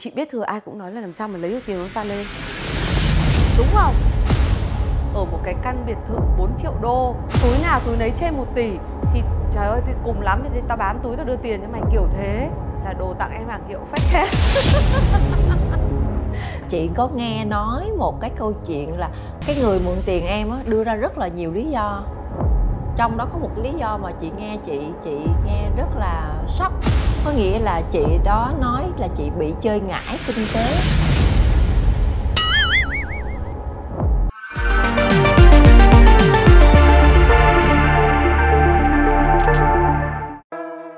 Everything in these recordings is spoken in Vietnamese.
chị biết thừa ai cũng nói là làm sao mà lấy được tiền với pha lê đúng không? Ở một cái căn biệt thự 4 triệu đô túi nào túi nấy trên 1 tỷ. Thì trời ơi thì cùng lắm thì tao bán túi tao đưa tiền cho mày kiểu thế. Là đồ tặng em hàng hiệu phách hết chị có nghe nói một cái câu chuyện là cái người mượn tiền em á đưa ra rất là nhiều lý do trong đó có một lý do mà chị nghe, chị chị nghe rất là sốc. Có nghĩa là chị đó nói là chị bị chơi ngải kinh tế.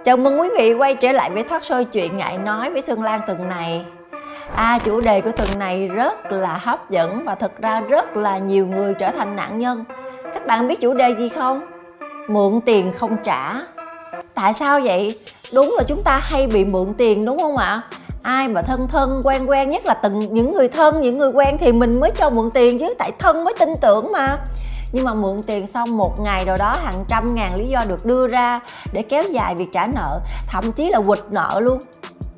Chào mừng quý vị quay trở lại với thoát sôi chuyện ngại nói với Xuân Lan tuần này. À chủ đề của tuần này rất là hấp dẫn và thực ra rất là nhiều người trở thành nạn nhân. Các bạn biết chủ đề gì không? Mượn tiền không trả Tại sao vậy? Đúng là chúng ta hay bị mượn tiền, đúng không ạ? ai mà thân thân, quen quen, nhất là từng những người thân, những người quen thì mình mới cho mượn tiền chứ, tại thân mới tin tưởng mà nhưng mà mượn tiền xong một ngày rồi đó, hàng trăm ngàn lý do được đưa ra để kéo dài việc trả nợ, thậm chí là quỵt nợ luôn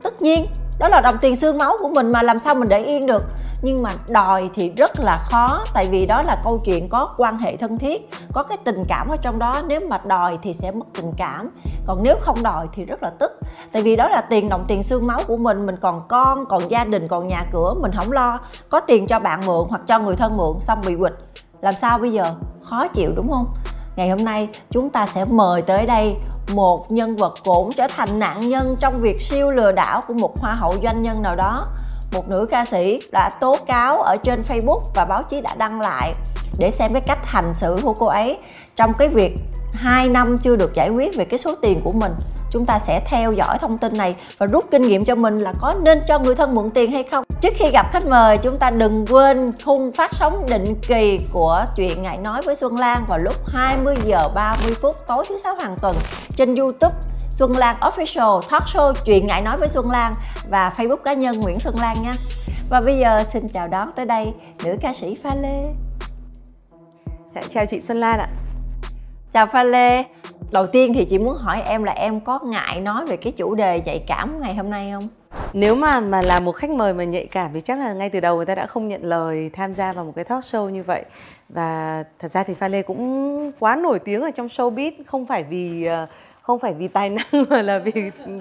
tất nhiên, đó là đồng tiền xương máu của mình mà, làm sao mình để yên được nhưng mà đòi thì rất là khó, tại vì đó là câu chuyện có quan hệ thân thiết, có cái tình cảm ở trong đó. Nếu mà đòi thì sẽ mất tình cảm, còn nếu không đòi thì rất là tức. Tại vì đó là tiền đồng tiền xương máu của mình mình còn con, còn gia đình, còn nhà cửa, mình không lo. Có tiền cho bạn mượn hoặc cho người thân mượn xong bị quỵt. Làm sao bây giờ? Khó chịu đúng không? Ngày hôm nay chúng ta sẽ mời tới đây một nhân vật cũng trở thành nạn nhân trong việc siêu lừa đảo của một hoa hậu doanh nhân nào đó một nữ ca sĩ đã tố cáo ở trên facebook và báo chí đã đăng lại để xem cái cách hành xử của cô ấy. Trong cái việc 2 năm chưa được giải quyết về cái số tiền của mình, chúng ta sẽ theo dõi thông tin này và rút kinh nghiệm cho mình là có nên cho người thân mượn tiền hay không. Trước khi gặp khách mời, chúng ta đừng quên khung phát sóng định kỳ của chuyện ngại nói với Xuân Lan vào lúc 20 giờ 30 phút tối thứ sáu hàng tuần trên YouTube. Xuân Lan Official Talk Show chuyện ngại nói với Xuân Lan và Facebook cá nhân Nguyễn Xuân Lan nha. Và bây giờ xin chào đón tới đây nữ ca sĩ Pha Lê. Dạ, chào chị Xuân Lan ạ. Chào Pha Lê. Đầu tiên thì chị muốn hỏi em là em có ngại nói về cái chủ đề nhạy cảm ngày hôm nay không? Nếu mà mà là một khách mời mà nhạy cảm thì chắc là ngay từ đầu người ta đã không nhận lời tham gia vào một cái talk show như vậy. Và thật ra thì Pha Lê cũng quá nổi tiếng ở trong showbiz không phải vì uh, không phải vì tài năng mà là vì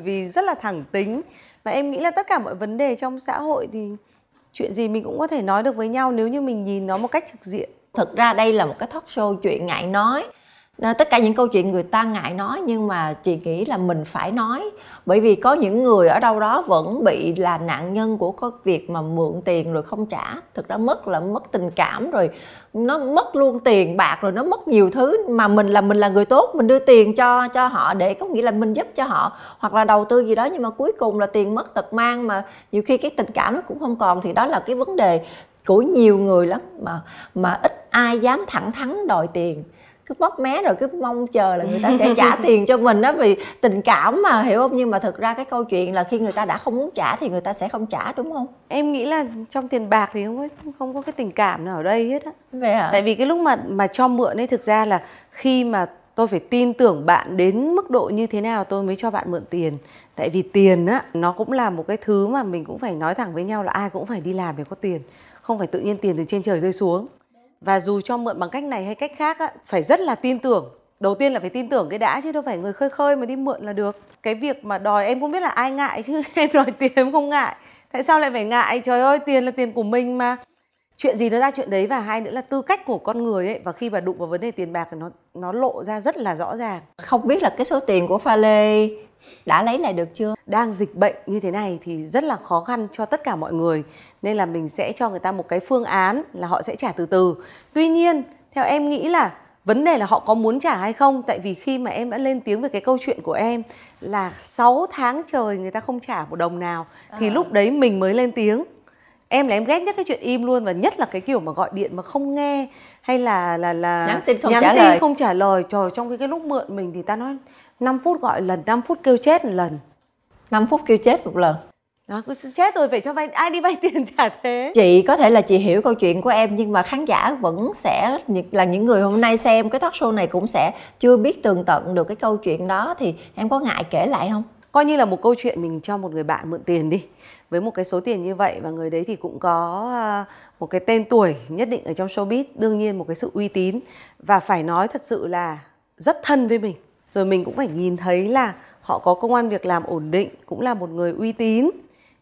vì rất là thẳng tính. Và em nghĩ là tất cả mọi vấn đề trong xã hội thì chuyện gì mình cũng có thể nói được với nhau nếu như mình nhìn nó một cách trực diện. Thực ra đây là một cái talk show chuyện ngại nói. Ờ, tất cả những câu chuyện người ta ngại nói nhưng mà chị nghĩ là mình phải nói. Bởi vì có những người ở đâu đó vẫn bị là nạn nhân của cái việc mà mượn tiền rồi không trả. Thực ra mất là mất tình cảm rồi, nó mất luôn tiền bạc rồi, nó mất nhiều thứ. Mà mình là mình là người tốt, mình đưa tiền cho cho họ để có nghĩa là mình giúp cho họ. Hoặc là đầu tư gì đó nhưng mà cuối cùng là tiền mất tật mang mà nhiều khi cái tình cảm nó cũng không còn. Thì đó là cái vấn đề của nhiều người lắm. Mà mà ít ai dám thẳng thắn đòi tiền cứ móc mé rồi cứ mong chờ là người ta sẽ trả tiền cho mình đó vì tình cảm mà hiểu không? Nhưng mà thực ra cái câu chuyện là khi người ta đã không muốn trả thì người ta sẽ không trả đúng không? Em nghĩ là trong tiền bạc thì không có không có cái tình cảm nào ở đây hết á. Vậy hả? Tại vì cái lúc mà mà cho mượn ấy thực ra là khi mà tôi phải tin tưởng bạn đến mức độ như thế nào tôi mới cho bạn mượn tiền. Tại vì tiền á nó cũng là một cái thứ mà mình cũng phải nói thẳng với nhau là ai cũng phải đi làm để có tiền. Không phải tự nhiên tiền từ trên trời rơi xuống và dù cho mượn bằng cách này hay cách khác á, phải rất là tin tưởng. Đầu tiên là phải tin tưởng cái đã chứ đâu phải người khơi khơi mà đi mượn là được. Cái việc mà đòi em không biết là ai ngại chứ em đòi tiền em không ngại. Tại sao lại phải ngại? Trời ơi tiền là tiền của mình mà chuyện gì nó ra chuyện đấy và hai nữa là tư cách của con người ấy và khi mà đụng vào vấn đề tiền bạc thì nó nó lộ ra rất là rõ ràng. Không biết là cái số tiền của pha lê đã lấy lại được chưa? Đang dịch bệnh như thế này thì rất là khó khăn cho tất cả mọi người nên là mình sẽ cho người ta một cái phương án là họ sẽ trả từ từ. Tuy nhiên theo em nghĩ là vấn đề là họ có muốn trả hay không tại vì khi mà em đã lên tiếng về cái câu chuyện của em là 6 tháng trời người ta không trả một đồng nào thì à. lúc đấy mình mới lên tiếng em là em ghét nhất cái chuyện im luôn và nhất là cái kiểu mà gọi điện mà không nghe hay là là là nhắn tin không nhắn trả tin lời. không trả lời. Trời trong cái, cái lúc mượn mình thì ta nói 5 phút gọi lần 5 phút kêu chết một lần. 5 phút kêu chết một lần. Đó cứ chết rồi phải cho vay ai đi vay tiền trả thế? Chị có thể là chị hiểu câu chuyện của em nhưng mà khán giả vẫn sẽ là những người hôm nay xem cái talk show này cũng sẽ chưa biết tường tận được cái câu chuyện đó thì em có ngại kể lại không coi như là một câu chuyện mình cho một người bạn mượn tiền đi. Với một cái số tiền như vậy và người đấy thì cũng có à, một cái tên tuổi nhất định ở trong showbiz, đương nhiên một cái sự uy tín. Và phải nói thật sự là rất thân với mình. Rồi mình cũng phải nhìn thấy là họ có công an việc làm ổn định, cũng là một người uy tín.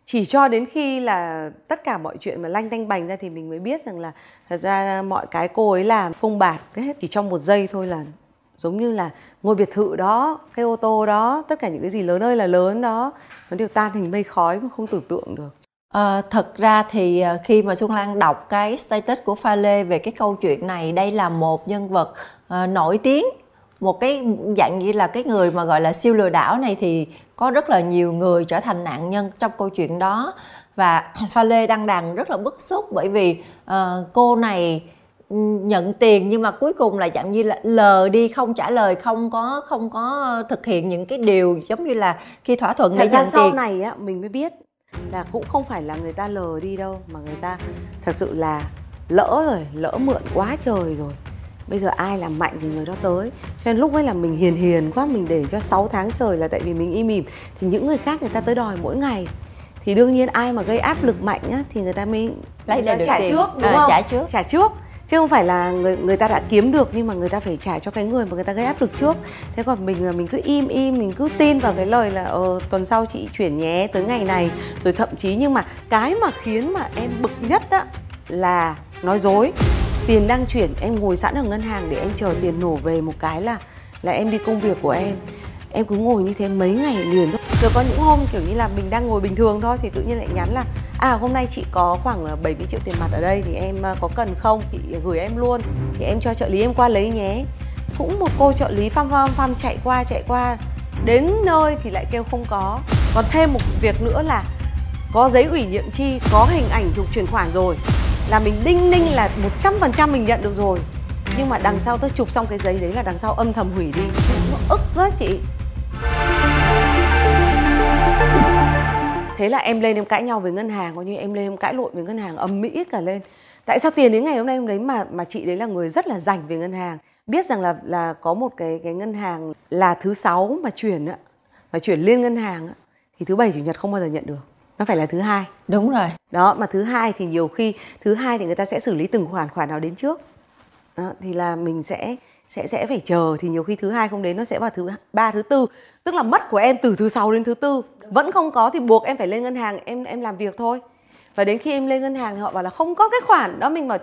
Chỉ cho đến khi là tất cả mọi chuyện mà lanh tanh bành ra thì mình mới biết rằng là thật ra mọi cái cô ấy làm phông bạt hết. Chỉ trong một giây thôi là giống như là ngôi biệt thự đó cái ô tô đó tất cả những cái gì lớn ơi là lớn đó nó đều tan thành mây khói mà không tưởng tượng được. À, thật ra thì ờ, khi mà Xuân Lan đọc cái status của Pha Lê về cái câu chuyện này đây là một nhân vật uh, nổi tiếng một cái dạng như là cái người mà gọi là siêu lừa đảo này thì có rất là nhiều người trở thành nạn nhân trong câu chuyện đó. Và Pha Lê đăng đàn rất là bức xúc bởi vì uh, cô này nhận tiền nhưng mà cuối cùng là dạng như là lờ đi không trả lời không có không có thực hiện những cái điều giống như là khi thỏa thuận để nhận sau tiền. này á mình mới biết là cũng không phải là người ta lờ đi đâu mà người ta thật sự là lỡ rồi lỡ mượn quá trời rồi. Bây giờ ai làm mạnh thì người đó tới. Cho nên lúc ấy là mình hiền hiền quá mình để cho 6 tháng trời là tại vì mình im ỉm. Thì những người khác người ta tới đòi mỗi ngày. Thì đương nhiên ai mà gây áp lực mạnh á thì người ta mới lấy người ta trả tiền. trước đúng à, không? trả trước. Trả trước chứ không phải là người người ta đã kiếm được nhưng mà người ta phải trả cho cái người mà người ta gây áp lực trước. Thế còn mình là mình cứ im im mình cứ tin vào cái lời là ờ, tuần sau chị chuyển nhé tới ngày này. Rồi thậm chí nhưng mà cái mà khiến mà em bực nhất á là nói dối. Tiền đang chuyển em ngồi sẵn ở ngân hàng để em chờ tiền nổ về một cái là là em đi công việc của em. Em cứ ngồi như thế mấy ngày liền rồi có những hôm kiểu như là mình đang ngồi bình thường thôi thì tự nhiên lại nhắn là à hôm nay chị có khoảng à, 70 triệu tiền mặt ở đây thì em à, có cần không? Chị gửi em luôn. Thì em cho trợ lý em qua lấy nhé. Cũng một cô trợ lý phăm phăm phăm chạy qua chạy qua. Đến nơi thì lại kêu không có. Còn thêm một việc nữa là có giấy ủy nhiệm chi, có hình ảnh chụp chuyển khoản rồi. Là mình đinh ninh là 100% mình nhận được rồi. Nhưng mà đằng sau tôi chụp xong cái giấy đấy là đằng sau âm thầm hủy đi. Nó ức quá chị thế là em lên em cãi nhau với ngân hàng coi như em lên em cãi lộn với ngân hàng ầm mỹ cả lên. Tại sao tiền đến ngày hôm nay hôm đấy mà mà chị đấy là người rất là rảnh về ngân hàng. Biết rằng là là có một cái cái ngân hàng là thứ sáu mà chuyển á mà chuyển liên ngân hàng á thì thứ bảy chủ nhật không bao giờ nhận được. Nó phải là thứ hai. Đúng rồi. Đó mà thứ hai thì nhiều khi thứ hai thì người ta sẽ xử lý từng khoản khoản nào đến trước. Đó, thì là mình sẽ sẽ sẽ phải chờ thì nhiều khi thứ hai không đến nó sẽ vào thứ ba thứ tư. Tức là mất của em từ thứ sáu đến thứ tư vẫn không có thì buộc em phải lên ngân hàng em em làm việc thôi. Và đến khi em lên ngân hàng thì họ bảo là không có cái khoản đó mình bảo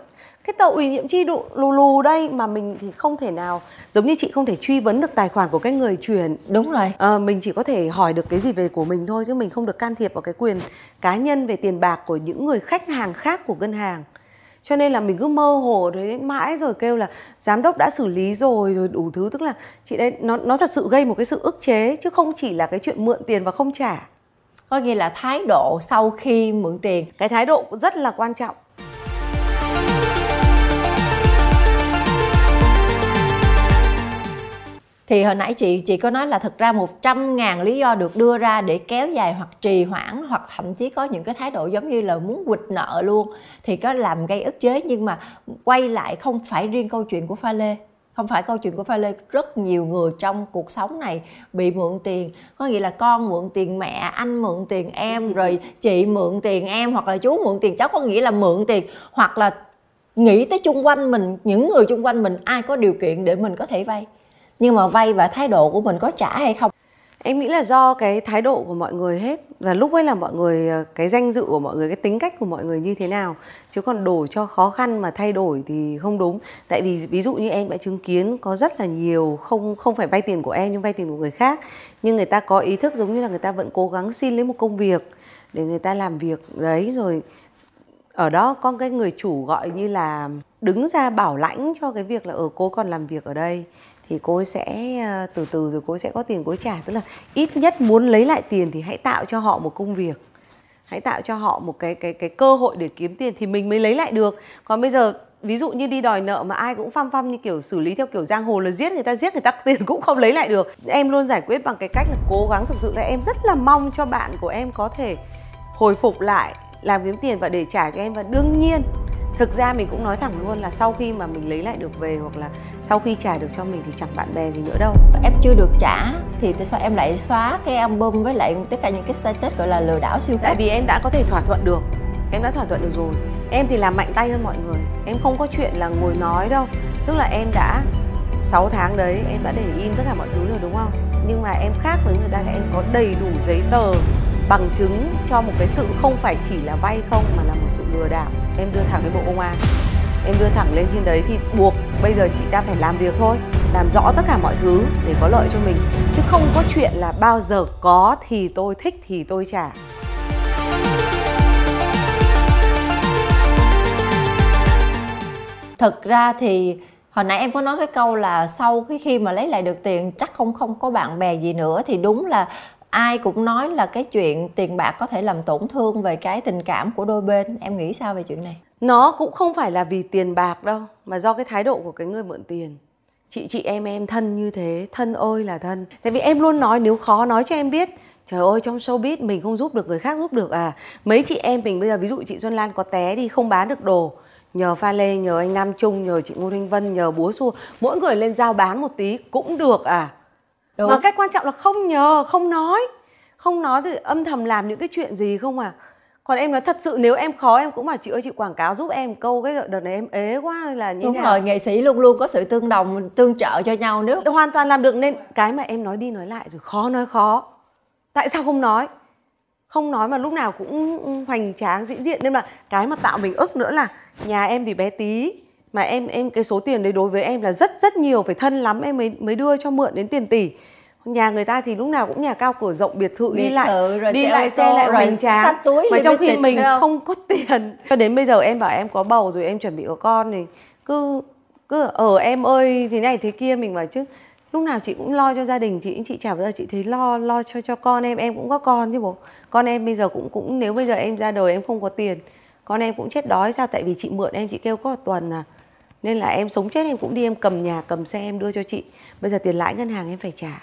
cái tờ ủy nhiệm chi độ lù lù đây. Mà mình thì không thể nào giống như chị không thể truy vấn được tài khoản của cái người chuyển. Đúng rồi. À, mình chỉ có thể hỏi được cái gì về của mình thôi chứ mình không được can thiệp vào cái quyền cá nhân về tiền bạc của những người khách hàng khác của ngân hàng cho nên là mình cứ mơ hồ đấy mãi rồi kêu là giám đốc đã xử lý rồi rồi đủ thứ. Tức là chị đây nó nó thật sự gây một cái sự ức chế chứ không chỉ là cái chuyện mượn tiền và không trả. Có nghĩa là thái độ sau khi mượn tiền. Cái thái độ rất là quan trọng thì hồi nãy chị chị có nói là thực ra 100 ngàn lý do được đưa ra để kéo dài hoặc trì hoãn hoặc thậm chí có những cái thái độ giống như là muốn quỵt nợ luôn thì có làm gây ức chế. Nhưng mà quay lại không phải riêng câu chuyện của Pha Lê không phải câu chuyện của Pha Lê. Rất nhiều người trong cuộc sống này bị mượn tiền có nghĩa là con mượn tiền mẹ anh mượn tiền em rồi chị mượn tiền em hoặc là chú mượn tiền cháu có nghĩa là mượn tiền. Hoặc là nghĩ tới chung quanh mình những người chung quanh mình ai có điều kiện để mình có thể vay nhưng mà vay và thái độ của mình có trả hay không? Em nghĩ là do cái thái độ của mọi người hết. Và lúc ấy là mọi người, cái danh dự của mọi người, cái tính cách của mọi người như thế nào. Chứ còn đổ cho khó khăn mà thay đổi thì không đúng. Tại vì ví dụ như em đã chứng kiến có rất là nhiều, không không phải vay tiền của em nhưng vay tiền của người khác. Nhưng người ta có ý thức giống như là người ta vẫn cố gắng xin lấy một công việc để người ta làm việc. Đấy, rồi ở đó có cái người chủ gọi như là đứng ra bảo lãnh cho cái việc là ở cô còn làm việc ở đây thì cô ấy sẽ ờ, từ từ rồi cô ấy sẽ có tiền, cô ấy trả. Tức là ít nhất muốn lấy lại tiền thì hãy tạo cho họ một công việc. Hãy tạo cho họ một cái cái cái cơ hội để kiếm tiền thì mình mới lấy lại được. Còn bây giờ, ví dụ như đi đòi nợ mà ai cũng phăm phăm như kiểu xử lý theo kiểu giang hồ là giết người ta, giết người ta, tiền cũng không lấy lại được. Em luôn giải quyết bằng cái cách là cố gắng thực sự là em rất là mong cho bạn của em có thể hồi phục lại, làm kiếm tiền và để trả cho em. Và đương nhiên thực ra mình cũng nói thẳng luôn là sau khi mà mình lấy lại được về hoặc là sau khi trả được cho mình thì chẳng bạn bè gì nữa đâu. Em chưa được trả thì tại sao em lại xóa cái album với lại tất cả những cái status gọi là lừa đảo siêu cấp? Tại vì em đã có thể thỏa thuận được. Em đã thỏa thuận được rồi. Em thì làm mạnh tay hơn mọi người. Em không có chuyện là ngồi nói đâu. Tức là em đã 6 tháng đấy em đã để im tất cả mọi thứ rồi đúng không? Nhưng mà em khác với người ta là em có đầy đủ giấy tờ bằng chứng cho một cái sự không phải chỉ là vay không mà là một sự lừa đảo. Em đưa thẳng lên bộ công an. Em đưa thẳng lên trên đấy thì buộc bây giờ chị ta phải làm việc thôi, làm rõ tất cả mọi thứ để có lợi cho mình. Chứ không có chuyện là bao giờ có thì tôi thích thì tôi trả. Thật ra thì hồi nãy em có nói cái câu là sau cái khi mà lấy lại được tiền, chắc không không có bạn bè gì nữa, thì đúng là ai cũng nói là cái chuyện tiền bạc có thể làm tổn thương về cái tình cảm của đôi bên. Em nghĩ sao về chuyện này? Nó cũng không phải là vì tiền bạc đâu, mà do cái thái độ của cái người mượn tiền. Chị chị em em thân như thế, thân ơi là thân. Tại vì em luôn nói, nếu khó nói cho em biết. Trời ơi, trong showbiz mình không giúp được người khác giúp được à. Mấy chị em mình bây giờ, ví dụ chị xuân lan có té đi, không bán được đồ. Nhờ pha lê, nhờ anh nam trung, nhờ chị ngô thanh vân, nhờ búa xua. Mỗi người lên giao bán một tí cũng được à. Đúng. mà cách quan trọng là không nhờ không nói. Không nói thì âm thầm làm những cái chuyện gì không à? Còn em nói thật sự nếu em khó em cũng bảo chị ơi chị quảng cáo giúp em câu cái đợt này em ế quá hay là như đúng nào rồi nghệ sĩ luôn luôn có sự tương đồng tương trợ cho nhau nếu hoàn toàn làm được nên cái mà em nói đi nói lại rồi khó nói khó. Tại sao không nói? Không nói mà lúc nào cũng hoành tráng dĩ diện. Nên là cái mà tạo mình ức nữa là nhà em thì bé tí mà em em cái số tiền đấy đối với em là rất rất nhiều phải thân lắm em mới mới đưa cho mượn đến tiền tỷ. Nhà người ta thì lúc nào cũng nhà cao cửa rộng biệt thự biệt đi lại rồi đi xe lại xe lại hoành tráng. túi mà trong khi mình không? không có tiền cho đến bây giờ em bảo em có bầu rồi em chuẩn bị có con thì cứ cứ ở em ơi thế này thế kia mình bảo chứ. Lúc nào chị cũng lo cho gia đình chị chị chả bao giờ chị thấy lo lo cho cho con em em cũng có con chứ bố con em bây giờ cũng cũng nếu bây giờ em ra đời em không có tiền con em cũng chết đói sao? Tại vì chị mượn em chị kêu có một tuần à nên là em sống chết em cũng đi em cầm nhà cầm xe em đưa cho chị. Bây giờ tiền lãi ngân hàng em phải trả.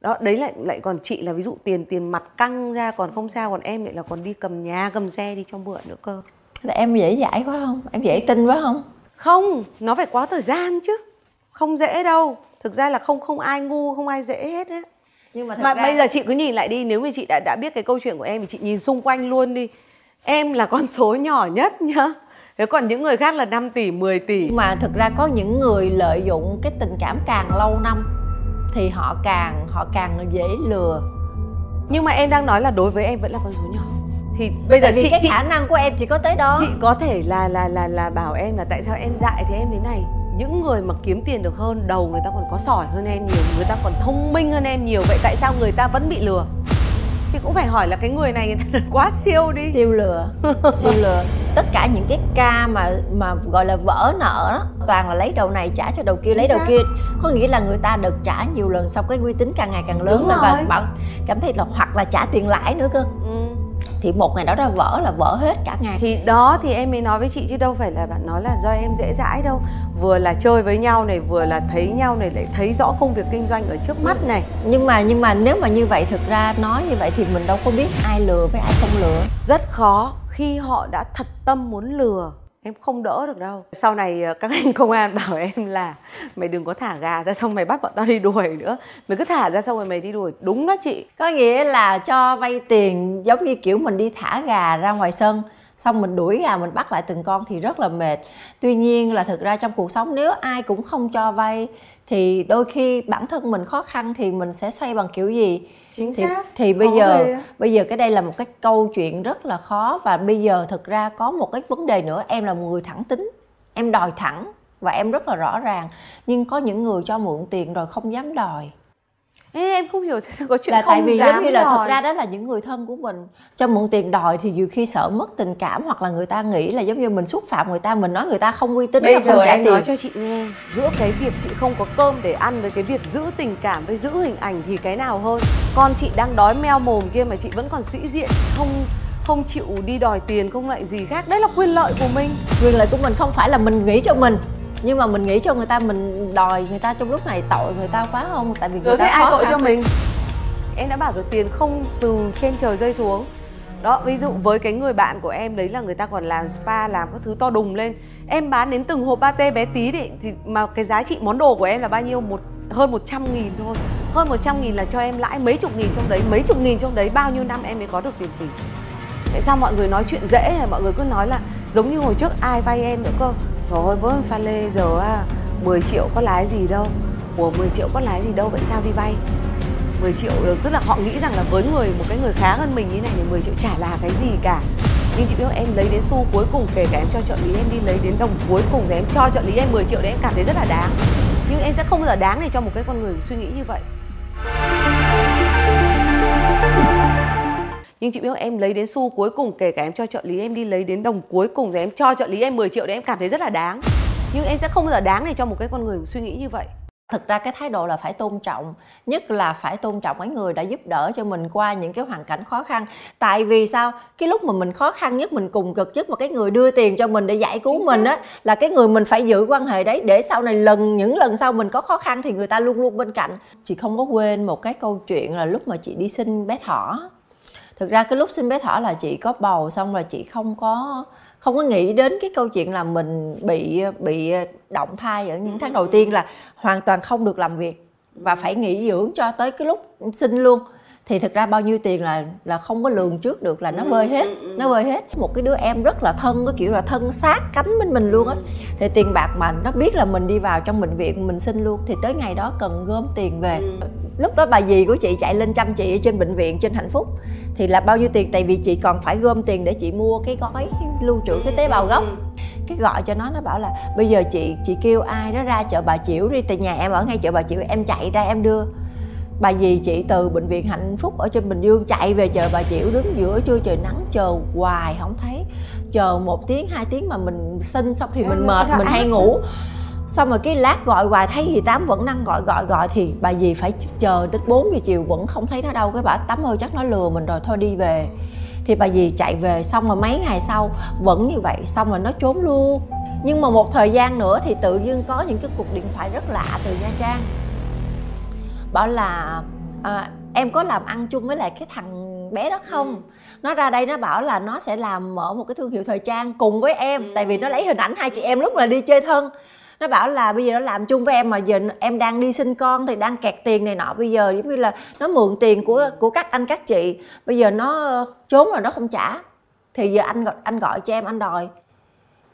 Đó đấy lại lại còn chị là ví dụ tiền tiền mặt căng ra còn không sao còn em lại là còn đi cầm nhà cầm xe đi cho mượn nữa cơ. Là em dễ dãi quá không? Em dễ tin quá không? Không nó phải quá thời gian chứ. Không dễ đâu. Thực ra là không không ai ngu không ai dễ hết á. Nhưng mà, mà ra... bây giờ chị cứ nhìn lại đi nếu như chị đã đã biết cái câu chuyện của em thì chị nhìn xung quanh luôn đi. Em là con số nhỏ nhất nhá Thế còn những người khác là 5 tỷ, 10 tỷ. Mà thực ra có những người lợi dụng cái tình cảm càng lâu năm Thì họ càng họ càng dễ lừa. Nhưng mà em đang nói là đối với em vẫn là con số nhỏ. Thì bây giờ Tại vì chị, cái chị, khả năng của em chỉ có tới đó. chị có thể là là là là bảo em là tại sao em dại thế em thế này. Những người mà kiếm tiền được hơn đầu người ta còn có sỏi hơn em nhiều người ta còn thông minh hơn em nhiều. Vậy tại sao người ta vẫn bị lừa thì cũng phải hỏi là cái người này người ta quá siêu đi. Siêu lừa siêu lừa. Tất cả những cái ca mà mà gọi là vỡ nợ đó toàn là lấy đầu này trả cho đầu kia lấy đầu kia. Có nghĩa là người ta được trả nhiều lần xong cái uy tín càng ngày càng lớn lên và bạn cảm thấy là hoặc là trả tiền lãi nữa cơ. Ừ thì một ngày đó ra vỡ là vỡ hết cả ngày. Thì đó thì em mới nói với chị chứ đâu phải là bạn nói là do em dễ dãi đâu. Vừa là chơi với nhau này vừa là thấy nhau này lại thấy rõ công việc kinh doanh ở trước mắt này. Nhưng mà nhưng mà nếu mà như vậy thực ra nói như vậy thì mình đâu có biết ai lừa với ai không lừa. Rất khó khi họ đã thật tâm muốn lừa em không đỡ được đâu. Sau này ờ, các anh công an bảo em là mày đừng có thả gà ra xong mày bắt bọn tao đi đuổi nữa. Mày cứ thả ra xong rồi mày đi đuổi. Đúng đó chị. Có nghĩa là cho vay tiền giống như kiểu mình đi thả gà ra ngoài sân, xong mình đuổi gà mình bắt lại từng con thì rất là mệt. Tuy nhiên là thực ra trong cuộc sống nếu ai cũng không cho vay thì đôi khi bản thân mình khó khăn thì mình sẽ xoay bằng kiểu gì? Chính thì, xác. thì bây giờ về. bây giờ cái đây là một cái câu chuyện rất là khó và bây giờ thực ra có một cái vấn đề nữa. Em là một người thẳng tính. Em đòi thẳng và em rất là rõ ràng. Nhưng có những người cho mượn tiền rồi không dám đòi Ê, em không hiểu sao có chuyện là không tại vì dám giống như là thật ra đó là những người thân của mình. Cho mượn tiền đòi thì nhiều khi sợ mất tình cảm hoặc là người ta nghĩ là giống như mình xúc phạm người ta mình nói người ta không uy tín bây giờ trả em tiền. nói cho chị nghe giữa cái việc chị không có cơm để ăn với cái việc giữ tình cảm với giữ hình ảnh thì cái nào hơn? Con chị đang đói meo mồm kia mà chị vẫn còn sĩ diện không không chịu đi đòi tiền không lại gì khác. Đấy là quyền lợi của mình. Quyền lợi của mình không phải là mình nghĩ cho mình nhưng mà mình nghĩ cho người ta mình đòi người ta trong lúc này tội người ta quá không? Tại vì người rồi ta ai tội cho mình? Em đã bảo rồi tiền không từ trên trời rơi xuống. Đó ví dụ với cái người bạn của em đấy là người ta còn làm spa làm các thứ to đùng lên. Em bán đến từng hộp pate bé tí đấy thì mà cái giá trị món đồ của em là bao nhiêu? Một hơn 100 nghìn thôi. Hơn 100 nghìn là cho em lãi mấy chục nghìn trong đấy mấy chục nghìn trong đấy bao nhiêu năm em mới có được tiền tỷ? Tại sao mọi người nói chuyện dễ mọi người cứ nói là giống như hồi trước ai vay em nữa cơ trời ơi với pha lê giờ à, 10 triệu có lái gì đâu. Của 10 triệu có lái gì đâu vậy sao đi vay? 10 triệu ờ, tức là họ nghĩ rằng là với người một cái người khá hơn mình như này thì 10 triệu chả là cái gì cả. Nhưng chị biết em lấy đến xu cuối cùng kể cả em cho trợ lý em đi lấy đến đồng cuối cùng để em cho trợ lý em 10 triệu đấy em cảm thấy rất là đáng. Nhưng em sẽ không bao giờ đáng để cho một cái con người suy nghĩ như vậy. Nhưng chị biết em lấy đến xu cuối cùng kể cả em cho trợ lý em đi lấy đến đồng cuối cùng để em cho trợ lý em 10 triệu đấy em cảm thấy rất là đáng. Nhưng em sẽ không bao giờ đáng để cho một cái con người suy nghĩ như vậy. Thực ra cái thái độ là phải tôn trọng nhất là phải tôn trọng mấy người đã giúp đỡ cho mình qua những cái hoàn cảnh khó khăn. Tại vì sao? Cái lúc mà mình khó khăn nhất mình cùng cực nhất mà cái người đưa tiền cho mình để giải cứu Chính mình á là cái người mình phải giữ quan hệ đấy. Để sau này lần những lần sau mình có khó khăn thì người ta luôn luôn bên cạnh. Chị không có quên một cái câu chuyện là lúc mà chị đi sinh bé thỏ thực ra cái lúc sinh bé thỏ là chị có bầu xong là chị không có không có nghĩ đến cái câu chuyện là mình bị bị động thai ở những tháng đầu tiên là hoàn toàn không được làm việc và phải nghỉ dưỡng cho tới cái lúc sinh luôn. Thì thực ra bao nhiêu tiền là là không có lường trước được là nó bơi hết nó bơi hết. Một cái đứa em rất là thân cái kiểu là thân sát cánh bên mình luôn á. Thì tiền bạc mà nó biết là mình đi vào trong bệnh viện mình sinh luôn. Thì tới ngày đó cần gom tiền về lúc đó bà dì của chị chạy lên chăm chị ở trên bệnh viện trên hạnh phúc. Thì là bao nhiêu tiền? Tại vì chị còn phải gom tiền để chị mua cái gói lưu trữ cái tế bào gốc. cái gọi cho nó nó bảo là bây giờ chị chị kêu ai đó ra chợ bà chiểu đi tại nhà em ở ngay chợ bà chiểu em chạy ra em đưa. Bà dì chị từ bệnh viện hạnh phúc ở trên bình dương chạy về chợ bà chiểu đứng giữa trưa trời nắng chờ hoài không thấy. Chờ một tiếng hai tiếng mà mình sinh xong thì mình mệt mình hay ngủ xong rồi cái lát gọi hoài thấy gì tám vẫn năng gọi gọi gọi thì bà dì phải chờ đến 4 giờ chiều vẫn không thấy nó đâu. Cái bà tắm ơi chắc nó lừa mình rồi thôi đi về. Thì bà dì chạy về xong rồi mấy ngày sau vẫn như vậy xong rồi nó trốn luôn. Nhưng mà một thời gian nữa thì tự nhiên có những cái cuộc điện thoại rất lạ từ nha trang. Bảo là à, em có làm ăn chung với lại cái thằng bé đó không? Ừ. nó ra đây nó bảo là nó sẽ làm mở một cái thương hiệu thời trang cùng với em. Ừ. tại vì nó lấy hình ảnh hai chị em lúc mà đi chơi thân nó bảo là bây giờ nó làm chung với em mà giờ em đang đi sinh con thì đang kẹt tiền này nọ. Bây giờ giống như là nó mượn tiền của của các anh các chị. Bây giờ nó trốn rồi nó không trả. Thì giờ anh anh gọi cho em anh đòi.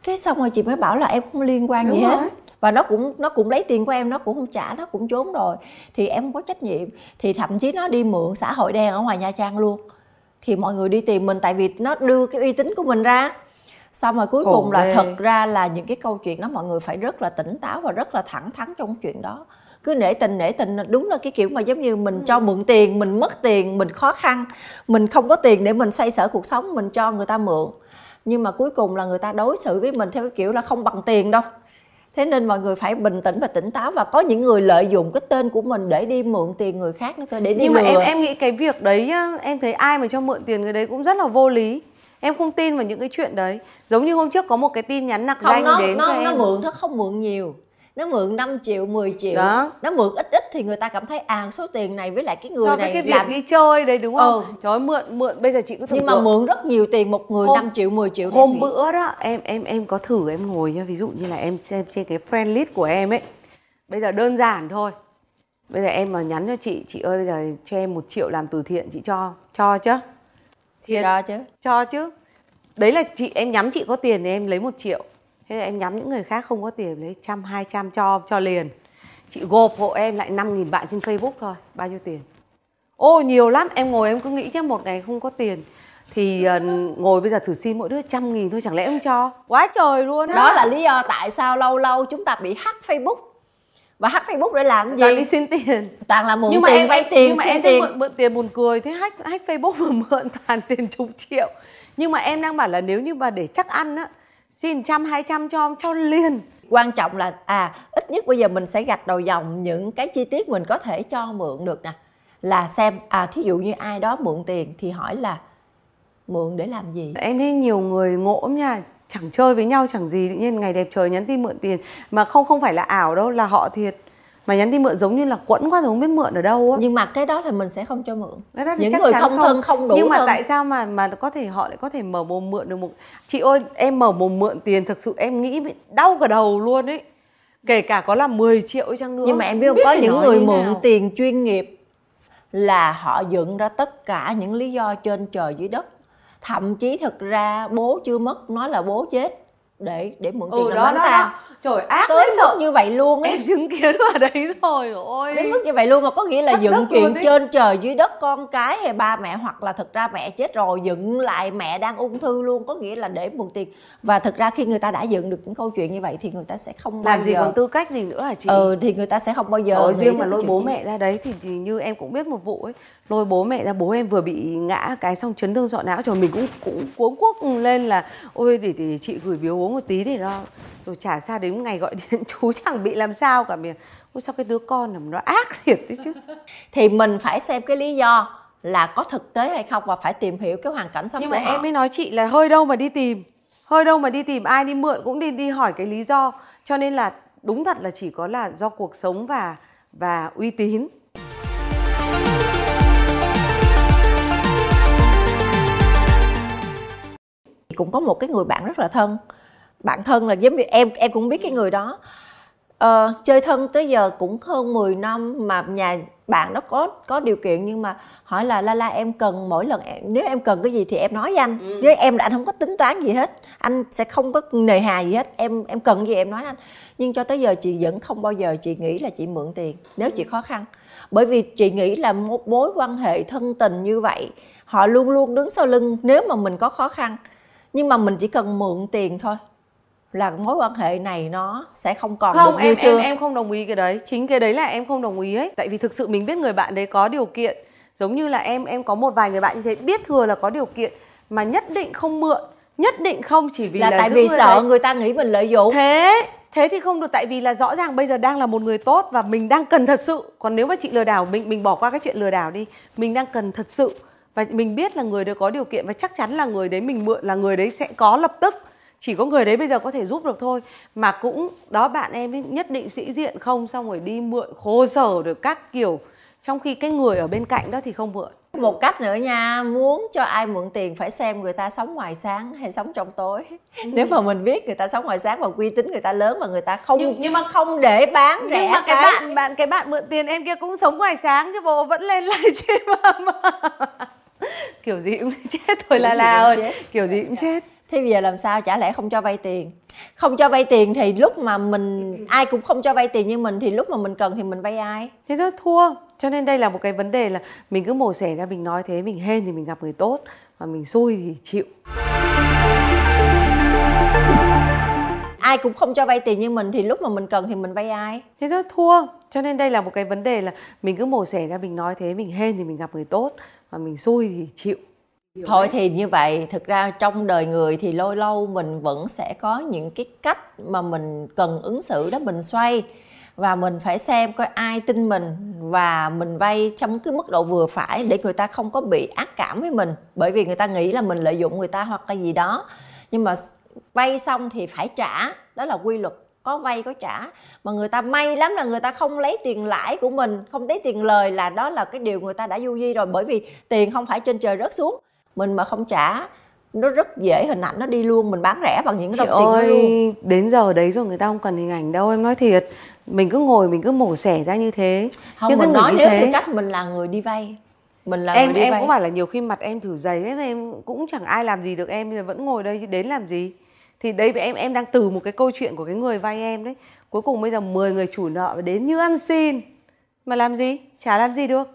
Cái xong rồi chị mới bảo là em không liên quan Đúng gì rồi. hết và nó cũng nó cũng lấy tiền của em nó cũng không trả nó cũng trốn rồi. Thì em không có trách nhiệm. Thì thậm chí nó đi mượn xã hội đen ở ngoài nha trang luôn. Thì mọi người đi tìm mình tại vì nó đưa cái uy tín của mình ra xong rồi cuối Khổ cùng là ghê. thật ra là những cái câu chuyện đó mọi người phải rất là tỉnh táo và rất là thẳng thắn trong chuyện đó. Cứ nể tình nể tình đúng là cái kiểu mà giống như mình cho mượn tiền mình mất tiền mình khó khăn mình không có tiền để mình xoay sở cuộc sống mình cho người ta mượn. Nhưng mà cuối cùng là người ta đối xử với mình theo cái kiểu là không bằng tiền đâu. Thế nên mọi người phải bình tĩnh và tỉnh táo và có những người lợi dụng cái tên của mình để đi mượn tiền người khác nữa cơ để đi nhưng lừa. mà em em nghĩ cái việc đấy em thấy ai mà cho mượn tiền người đấy cũng rất là vô lý em không tin vào những cái chuyện đấy. Giống như hôm trước có một cái tin nhắn nặc danh nó, đến nó, cho nó em. nó mượn nó không mượn nhiều. Nó mượn 5 triệu 10 triệu. Đó. nó mượn ít ít thì người ta cảm thấy à số tiền này với lại cái người so này cái việc làm... đi chơi đấy đúng không? Ừ. trời ơi mượn mượn bây giờ chị cứ tưởng nhưng mà mượn rất nhiều tiền một người hôm, 5 triệu 10 triệu hôm nghĩ. bữa đó em em em có thử em ngồi nha. Ví dụ như là em xem trên cái friend list của em ấy. Bây giờ đơn giản thôi. Bây giờ em mà nhắn cho chị chị ơi bây giờ cho em một triệu làm từ thiện chị cho cho chứ Thiệt. cho chứ. cho chứ. Đấy là chị em nhắm chị có tiền thì em lấy một triệu. Thế là em nhắm những người khác không có tiền lấy trăm hai trăm cho cho liền. Chị gộp hộ em lại năm nghìn bạn trên facebook thôi bao nhiêu tiền? Ô nhiều lắm em ngồi em cứ nghĩ chắc một ngày không có tiền. Thì uh, ngồi bây giờ thử xin mỗi đứa trăm nghìn thôi chẳng lẽ không cho? Quá trời luôn đó là lý do tại sao lâu lâu chúng ta bị hack facebook và hack Facebook để làm gì? Toàn đi xin tiền. Toàn là mượn nhưng mà tiền, em, vay tiền, nhưng mà xin em tiền. Mượn, mượn tiền buồn cười thế hack hack Facebook mà mượn toàn tiền chục triệu. Nhưng mà em đang bảo là nếu như mà để chắc ăn á xin trăm hai trăm cho cho liền quan trọng là à ít nhất bây giờ mình sẽ gạch đầu dòng những cái chi tiết mình có thể cho mượn được nè là xem à thí dụ như ai đó mượn tiền thì hỏi là mượn để làm gì em thấy nhiều người ngộ nha chẳng chơi với nhau chẳng gì tự nhiên ngày đẹp trời nhắn tin mượn tiền. Mà không không phải là ảo đâu là họ thiệt. Mà nhắn tin mượn giống như là quẫn quá rồi không biết mượn ở đâu á. Nhưng mà cái đó thì mình sẽ không cho mượn. Cái đó thì những chắc người chắn không thân không đủ nhưng mà thân. tại sao mà mà có thể họ lại có thể mở mồm mượn được một chị ơi em mở mồm mượn tiền thực sự em nghĩ bị đau cả đầu luôn ấy. Kể cả có là 10 triệu chăng nữa. Nhưng mà em biết không biết có những người mượn nào. tiền chuyên nghiệp là họ dựng ra tất cả những lý do trên trời dưới đất thậm chí thực ra bố chưa mất nói là bố chết để để mượn tiền ừ làm đó đó, tang đó. Trời ác tới mức sợ. như vậy luôn ấy. Em chứng kiến ở đấy rồi ôi. Đến mức như vậy luôn mà có nghĩa là Thất dựng chuyện trên trời dưới đất con cái hay ba mẹ hoặc là thực ra mẹ chết rồi dựng lại mẹ đang ung thư luôn có nghĩa là để mượn tiền. Và thực ra khi người ta đã dựng được những câu chuyện như vậy thì người ta sẽ không bao làm gì giờ còn tư cách gì nữa hả chị? Ừ thì người ta sẽ không bao giờ nghĩ riêng mà lôi bố mẹ ra đấy thì, thì như em cũng biết một vụ ấy. Lôi bố mẹ ra bố em vừa bị ngã cái xong chấn thương sọ não. Rồi mình cũng cũng cuống cuốc lên là ôi để, để chị gửi biếu uống một tí để nó rồi chả sao đến ngày gọi điện chú chẳng bị làm sao cả. Mình ôi sao cái đứa con này nó ác thiệt đấy chứ? Thì mình phải xem cái lý do là có thực tế hay không và phải tìm hiểu cái hoàn cảnh sống nhưng của mà họ. em mới nói chị là hơi đâu mà đi tìm hơi đâu mà đi tìm ai đi mượn cũng đi đi hỏi cái lý do. Cho nên là đúng thật là chỉ có là do cuộc sống và và uy tín. Cũng có một cái người bạn rất là thân bạn thân là giống như em em cũng biết cái người đó. Ờ, chơi thân tới giờ cũng hơn 10 năm mà nhà bạn đó có có điều kiện nhưng mà hỏi là la la em cần mỗi lần em, nếu em cần cái gì thì em nói với anh. Với em là anh không có tính toán gì hết anh sẽ không có nề hà gì hết. Em em cần gì em nói anh. Nhưng cho tới giờ chị vẫn không bao giờ chị nghĩ là chị mượn tiền nếu chị khó khăn. Bởi vì chị nghĩ là một mối quan hệ thân tình như vậy họ luôn luôn đứng sau lưng nếu mà mình có khó khăn. Nhưng mà mình chỉ cần mượn tiền thôi là mối quan hệ này nó sẽ không còn không được như em xưa. em em không đồng ý cái đấy. Chính cái đấy là em không đồng ý ấy. Tại vì thực sự mình biết người bạn đấy có điều kiện. Giống như là em em có một vài người bạn như thế biết thừa là có điều kiện mà nhất định không mượn nhất định không chỉ vì là, là, tại vì người sợ đấy. người ta nghĩ mình lợi dụng. Thế thế thì không được tại vì là rõ ràng bây giờ đang là một người tốt và mình đang cần thật sự. Còn nếu mà chị lừa đảo mình mình bỏ qua cái chuyện lừa đảo đi. Mình đang cần thật sự và mình biết là người đấy có điều kiện và chắc chắn là người đấy mình mượn là người đấy sẽ có lập tức chỉ có người đấy bây giờ có thể giúp được thôi. Mà cũng đó bạn em ấy nhất định sĩ diện không xong rồi đi mượn khô sở được các kiểu. Trong khi cái người ở bên cạnh đó thì không mượn. Một cách nữa nha muốn cho ai mượn tiền phải xem người ta sống ngoài sáng hay sống trong tối. Nếu mà mình biết người ta sống ngoài sáng và uy tín người ta lớn và người ta không Nhưng- nhưng mà- không để bán rẻ nhưng mà cái bạn bạn cái bạn mượn tiền em kia cũng sống ngoài sáng chứ bộ vẫn lên livestream mà, mà. kiểu gì cũng chết thôi là ơi. chết. kiểu gì cũng chết thế bây giờ làm sao? Chả lẽ không cho vay tiền? Không cho vay tiền thì lúc mà mình ai cũng không cho vay tiền như mình thì lúc mà mình cần thì mình vay ai? Thế thôi thua. Cho nên đây là một cái vấn đề là mình cứ mổ xẻ ra mình nói thế mình hên thì mình gặp người tốt mà mình xui thì chịu. Ai cũng không cho vay tiền như mình thì lúc mà mình cần thì mình vay ai? Thế thôi thua. Cho nên đây là một cái vấn đề là mình cứ mổ xẻ ra mình nói thế mình hên thì mình gặp người tốt mà mình xui thì chịu thôi thì như vậy thực ra trong đời người thì lâu lâu mình vẫn sẽ có những cái cách mà mình cần ứng xử đó mình xoay và mình phải xem coi ai tin mình và mình vay trong cái mức độ vừa phải để người ta không có bị ác cảm với mình. Bởi vì người ta nghĩ là mình lợi dụng người ta hoặc là gì đó. Nhưng mà vay xong thì phải trả. Đó là quy luật có vay có trả. Mà người ta may lắm là người ta không lấy tiền lãi của mình không lấy tiền lời là đó là cái điều người ta đã du di rồi. Bởi vì tiền không phải trên trời rớt xuống mình mà không trả nó rất dễ hình ảnh nó đi luôn mình bán rẻ bằng những cái đồng tiền luôn. đến giờ đấy rồi người ta không cần hình ảnh đâu em nói thiệt. Mình cứ ngồi mình cứ mổ xẻ ra như thế. Không Những cái mình nói nếu thế- tư cách mình là người đi vay mình là em người đi em vay. cũng bảo là nhiều khi mặt em thử dày thế em cũng chẳng ai làm gì được em bây giờ vẫn ngồi đây chứ đến làm gì? Thì đấy em em đang từ một cái câu chuyện của cái người vay em đấy. Cuối cùng bây giờ 10 người chủ nợ đến như ăn xin. Mà làm gì? Chả làm gì được.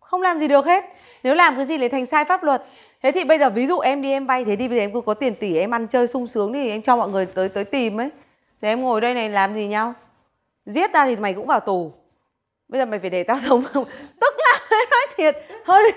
Không làm gì được hết. Nếu làm cái gì lại thành sai pháp luật thế thì bây giờ ví dụ em đi em vay thế đi bây giờ em cứ có tiền tỷ, em ăn chơi sung sướng thì em cho mọi người tới tới tìm ấy. Thì em ngồi đây này làm gì nhau? Giết ta thì mày cũng vào tù. Bây giờ mày phải để tao sống. Không tức là nói thiệt, hơi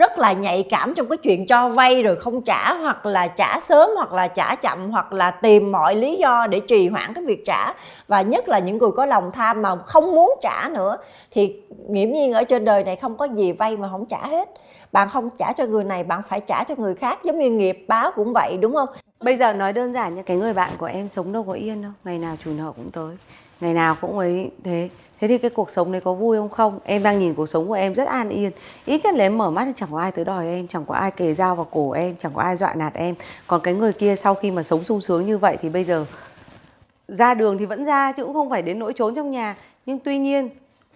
rất là nhạy cảm trong cái chuyện cho vay rồi không trả hoặc là trả sớm hoặc là trả chậm hoặc là tìm mọi lý do để trì hoãn cái việc trả. Và nhất là những người có lòng tham mà không muốn trả nữa, thì nghiễm nhiên ở trên đời này không có gì vay mà không trả hết. Bạn không trả cho người này, bạn phải trả cho người khác, giống như nghiệp báo cũng vậy, đúng không? Bây giờ nói đơn giản như cái người bạn của em sống đâu có yên đâu, Ngày nào chủ nợ cũng tới ngày nào cũng ấy thế. Thế thì cái cuộc sống đấy có vui không? Không. Em đang nhìn cuộc sống của em rất an yên. Ít nhất là em mở mắt thì chẳng có ai tới đòi em chẳng có ai kề dao vào cổ em chẳng có ai dọa nạt em. Còn cái người kia sau khi mà sống sung sướng như vậy thì bây giờ ra đường thì vẫn ra chứ cũng không phải đến nỗi trốn trong nhà. Nhưng tuy nhiên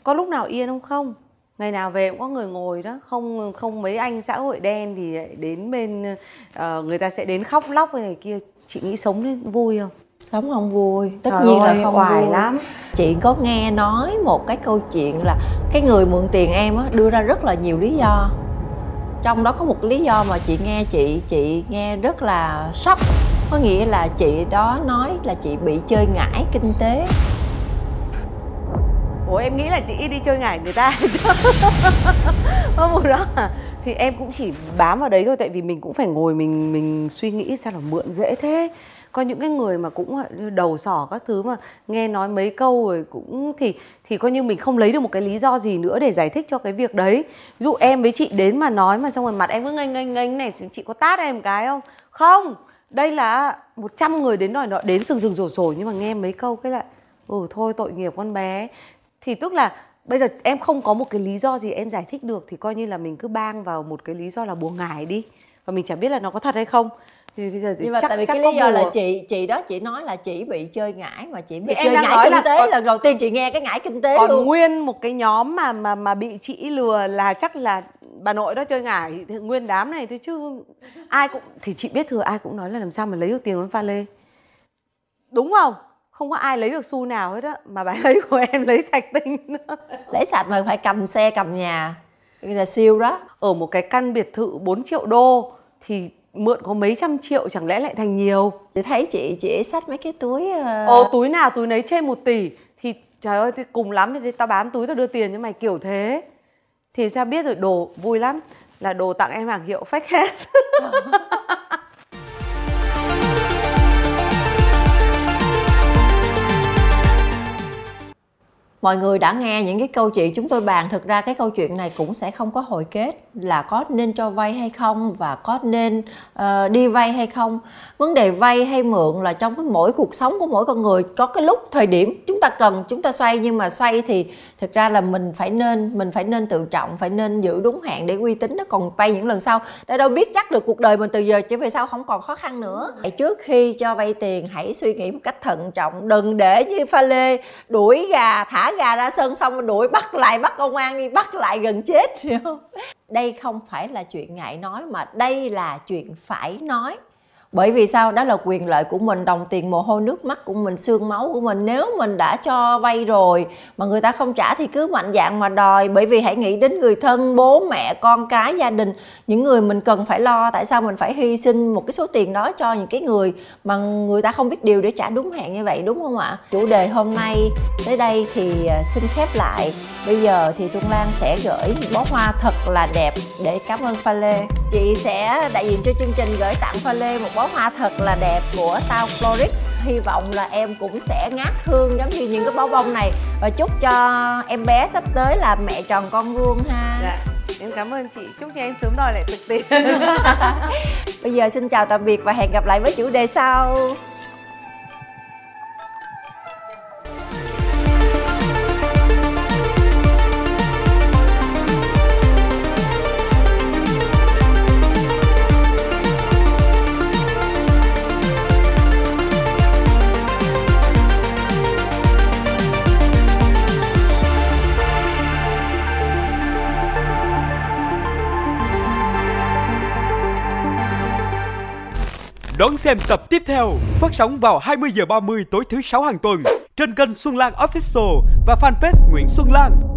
có lúc nào yên không? Không. Ngày nào về cũng có người ngồi đó. Không không mấy anh xã hội đen thì ờ, đến bên uh, người ta sẽ đến khóc lóc này kia. Chị nghĩ sống vui không? Sống không vui? Tất Trời nhiên ơi, là không vui. lắm. Chị có nghe nói một cái câu chuyện là cái người mượn tiền em á đưa ra rất là nhiều lý do. Trong đó có một lý do mà chị nghe chị chị nghe rất là sốc. Có nghĩa là chị đó nói là chị bị chơi ngải kinh tế. Ủa em nghĩ là chị đi chơi ngải người ta. Hôm một đó? Thì em cũng chỉ bám vào đấy thôi Tại vì mình cũng phải ngồi mình mình suy nghĩ sao là mượn dễ thế có những cái người mà cũng đầu sỏ các thứ mà nghe nói mấy câu rồi cũng thì thì coi như mình không lấy được một cái lý do gì nữa để giải thích cho cái việc đấy. Ví dụ em với chị đến mà nói mà xong rồi mặt em cứ nghênh nghênh nghênh này, chị có tát em cái không? Không. Đây là 100 người đến đòi nọ đến sừng sừng rổ rổ nhưng mà nghe mấy câu cái lại ừ thôi tội nghiệp con bé. Thì tức là bây giờ em không có một cái lý do gì em giải thích được thì coi như là mình cứ bang vào một cái lý do là buồn ngải đi. Và mình chẳng biết là nó có thật hay không thì bây giờ nhưng mà chắc, tại vì cái lý do là chị chị đó chị nói là chị bị chơi ngải mà chị bị thì chơi ngải kinh tế còn, lần đầu tiên chị nghe cái ngải kinh tế còn luôn. nguyên một cái nhóm mà mà mà bị chị lừa là chắc là bà nội đó chơi ngải. Thì nguyên đám này thôi chứ ai cũng thì chị biết thừa ai cũng nói là làm sao mà lấy được tiền của pha lê. Đúng không? Không có ai lấy được xu nào hết á mà bà lấy của em lấy sạch tinh lấy sạch mà phải cầm xe cầm nhà. Là siêu đó. Ở một cái căn biệt thự 4 triệu đô thì mượn có mấy trăm triệu chẳng lẽ lại thành nhiều? Chị thấy chị chị xách mấy cái túi uh... ồ túi nào túi nấy trên một tỷ. Thì trời ơi thì cùng lắm thì tao bán túi tao đưa tiền cho mày kiểu thế. Thì sao biết rồi đồ vui lắm. Là đồ tặng em hàng hiệu fake hết. Mọi người đã nghe những cái câu chuyện chúng tôi bàn thực ra cái câu chuyện này cũng sẽ không có hồi kết là có nên cho vay hay không và có nên uh, đi vay hay không. Vấn đề vay hay mượn là trong cái mỗi cuộc sống của mỗi con người có cái lúc thời điểm chúng ta cần chúng ta xoay. Nhưng mà xoay thì thực ra là mình phải nên mình phải nên tự trọng phải nên giữ đúng hạn để uy tín nó còn vay những lần sau. Để đâu biết chắc được cuộc đời mình từ giờ trở về sau không còn khó khăn nữa. Trước khi cho vay tiền hãy suy nghĩ một cách thận trọng. Đừng để như pha lê đuổi gà thả gà ra sân xong đuổi bắt lại bắt công an đi bắt lại gần chết hiểu không? Đây không phải là chuyện ngại nói mà đây là chuyện phải nói bởi vì sao? Đó là quyền lợi của mình, đồng tiền mồ hôi, nước mắt của mình, xương máu của mình. Nếu mình đã cho vay rồi mà người ta không trả thì cứ mạnh dạng mà đòi. Bởi vì hãy nghĩ đến người thân, bố, mẹ, con cái, gia đình. Những người mình cần phải lo, tại sao mình phải hy sinh một cái số tiền đó cho những cái người mà người ta không biết điều để trả đúng hẹn như vậy, đúng không ạ? Chủ đề hôm nay tới đây thì à, xin khép lại. Bây giờ thì xuân lan sẽ gửi bó hoa thật là đẹp để cảm ơn pha lê. Chị sẽ đại diện cho chương trình gửi tặng pha lê một bó hoa thật là đẹp của South Florist hy vọng là em cũng sẽ ngát hương giống như những cái bó bông này. Và chúc cho em bé sắp tới là mẹ tròn con vuông ha. Dạ em cảm ơn chị. Chúc cho em sớm đòi lại thực tiền. Bây giờ xin chào tạm biệt và hẹn gặp lại với chủ đề sau xem tập tiếp theo phát sóng vào 20 giờ 30 tối thứ sáu hàng tuần trên kênh Xuân Lan Official và fanpage Nguyễn Xuân Lan.